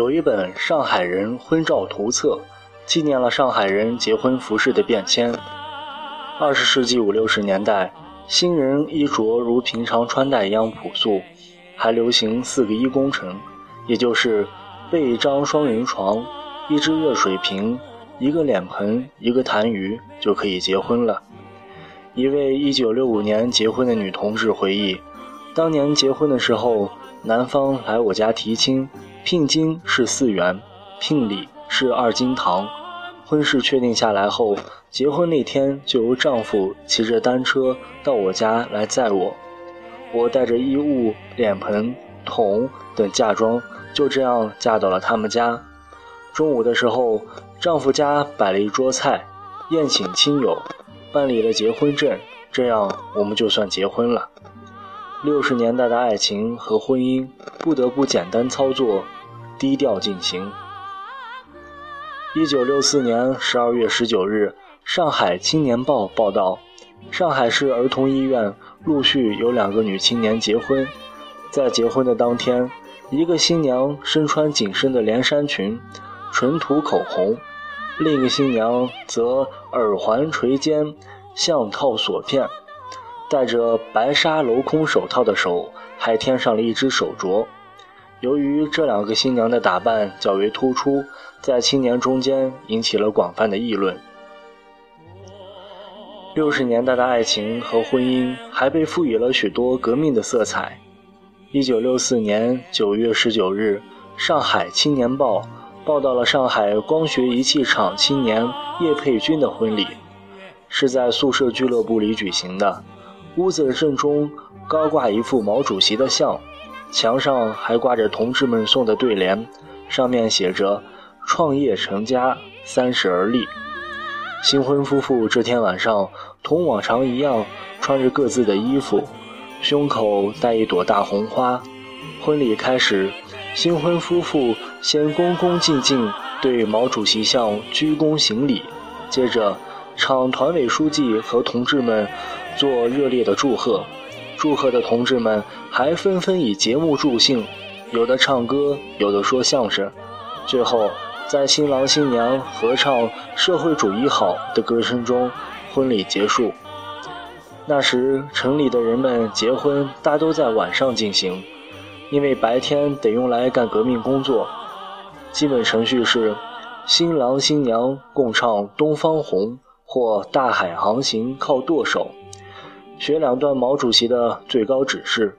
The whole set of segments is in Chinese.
有一本《上海人婚照图册》，纪念了上海人结婚服饰的变迁。二十世纪五六十年代，新人衣着如平常穿戴一样朴素，还流行四个一工程，也就是备一张双人床、一只热水瓶、一个脸盆、一个痰盂，就可以结婚了。一位一九六五年结婚的女同志回忆，当年结婚的时候，男方来我家提亲。聘金是四元，聘礼是二斤糖。婚事确定下来后，结婚那天就由丈夫骑着单车到我家来载我。我带着衣物、脸盆、桶等嫁妆，就这样嫁到了他们家。中午的时候，丈夫家摆了一桌菜，宴请亲友，办理了结婚证，这样我们就算结婚了。六十年代的爱情和婚姻不得不简单操作，低调进行。一九六四年十二月十九日，《上海青年报》报道，上海市儿童医院陆续有两个女青年结婚。在结婚的当天，一个新娘身穿紧身的连衫裙，唇涂口红；另一个新娘则耳环垂肩，项套锁片。戴着白纱镂空手套的手还添上了一只手镯。由于这两个新娘的打扮较为突出，在青年中间引起了广泛的议论。六十年代的爱情和婚姻还被赋予了许多革命的色彩。一九六四年九月十九日，《上海青年报》报道了上海光学仪器厂青年叶佩君的婚礼，是在宿舍俱乐部里举行的。屋子的正中高挂一幅毛主席的像，墙上还挂着同志们送的对联，上面写着“创业成家，三十而立”。新婚夫妇这天晚上同往常一样，穿着各自的衣服，胸口戴一朵大红花。婚礼开始，新婚夫妇先恭恭敬敬对毛主席像鞠躬行礼，接着厂团委书记和同志们。做热烈的祝贺，祝贺的同志们还纷纷以节目助兴，有的唱歌，有的说相声。最后，在新郎新娘合唱《社会主义好》的歌声中，婚礼结束。那时，城里的人们结婚大都在晚上进行，因为白天得用来干革命工作。基本程序是：新郎新娘共唱《东方红》或《大海航行靠舵手》。学两段毛主席的最高指示，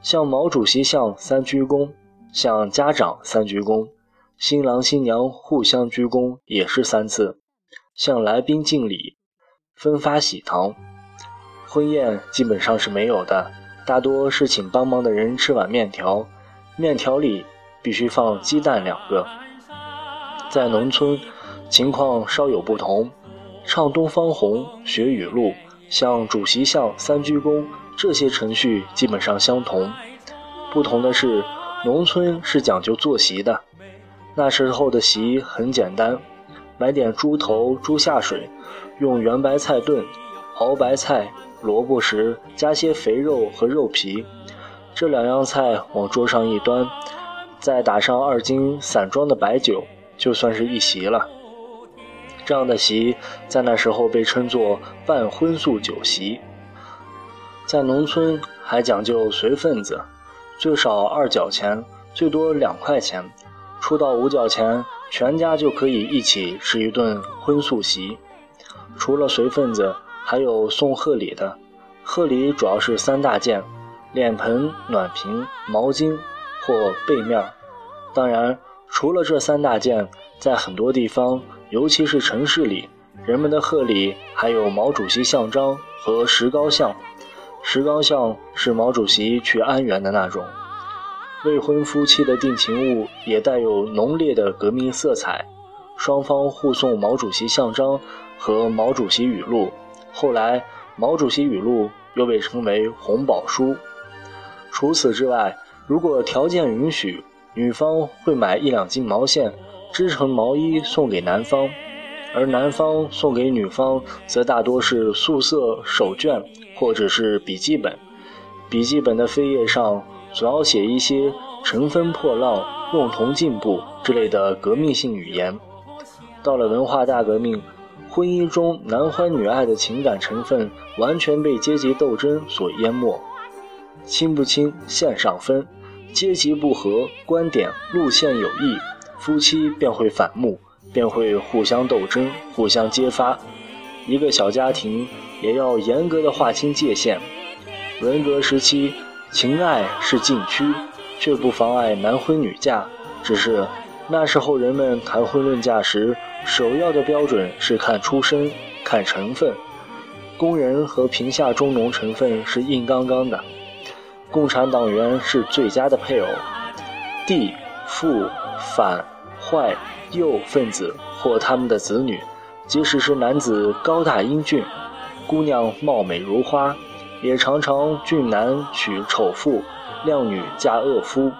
向毛主席像三鞠躬，向家长三鞠躬，新郎新娘互相鞠躬也是三次，向来宾敬礼，分发喜糖。婚宴基本上是没有的，大多是请帮忙的人吃碗面条，面条里必须放鸡蛋两个。在农村，情况稍有不同，唱《东方红》，学语录。向主席像三鞠躬，这些程序基本上相同。不同的是，农村是讲究坐席的。那时候的席很简单，买点猪头、猪下水，用圆白菜炖，熬白菜、萝卜时加些肥肉和肉皮，这两样菜往桌上一端，再打上二斤散装的白酒，就算是一席了。这样的席在那时候被称作办婚宿酒席。在农村还讲究随份子，最少二角钱，最多两块钱，出到五角钱，全家就可以一起吃一顿荤素席。除了随份子，还有送贺礼的，贺礼主要是三大件：脸盆、暖瓶、毛巾或被面。当然，除了这三大件，在很多地方。尤其是城市里，人们的贺礼还有毛主席像章和石膏像。石膏像是毛主席去安源的那种。未婚夫妻的定情物也带有浓烈的革命色彩，双方互送毛主席像章和毛主席语录。后来，毛主席语录又被称为红宝书。除此之外，如果条件允许，女方会买一两斤毛线。织成毛衣送给男方，而男方送给女方则大多是素色手绢或者是笔记本。笔记本的扉页上总要写一些乘风破浪、共同进步之类的革命性语言。到了文化大革命，婚姻中男欢女爱的情感成分完全被阶级斗争所淹没，亲不亲线上分，阶级不合，观点路线有异，夫妻便会反目，便会互相斗争、互相揭发。一个小家庭也要严格的划清界限。文革时期，情爱是禁区，却不妨碍男婚女嫁。只是那时候人们谈婚论嫁时，首要的标准是看出身、看成分。工人和贫下中农成分是硬刚刚的，共产党员是最佳的配偶。地、富、反、坏、右分子或他们的子女。即使是男子高大英俊，姑娘貌美如花，也常常俊男娶丑妇，靓女嫁恶夫。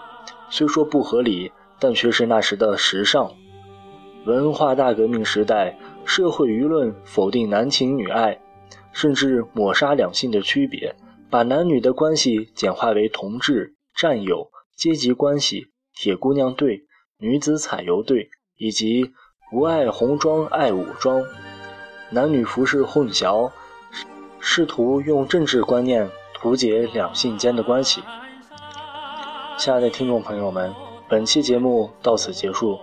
虽说不合理，但却是那时的时尚。文化大革命时代，社会舆论否定男情女爱，甚至抹杀两性的区别，把男女的关系简化为同志、战友、阶级关系、铁姑娘队、女子彩油队以及。不爱红装爱武装，男女服饰混淆，试图用政治观念图解两性间的关系。亲爱的听众朋友们，本期节目到此结束。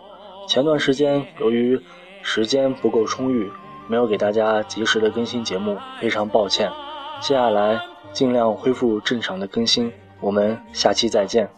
前段时间由于时间不够充裕，没有给大家及时的更新节目，非常抱歉。接下来尽量恢复正常的更新，我们下期再见。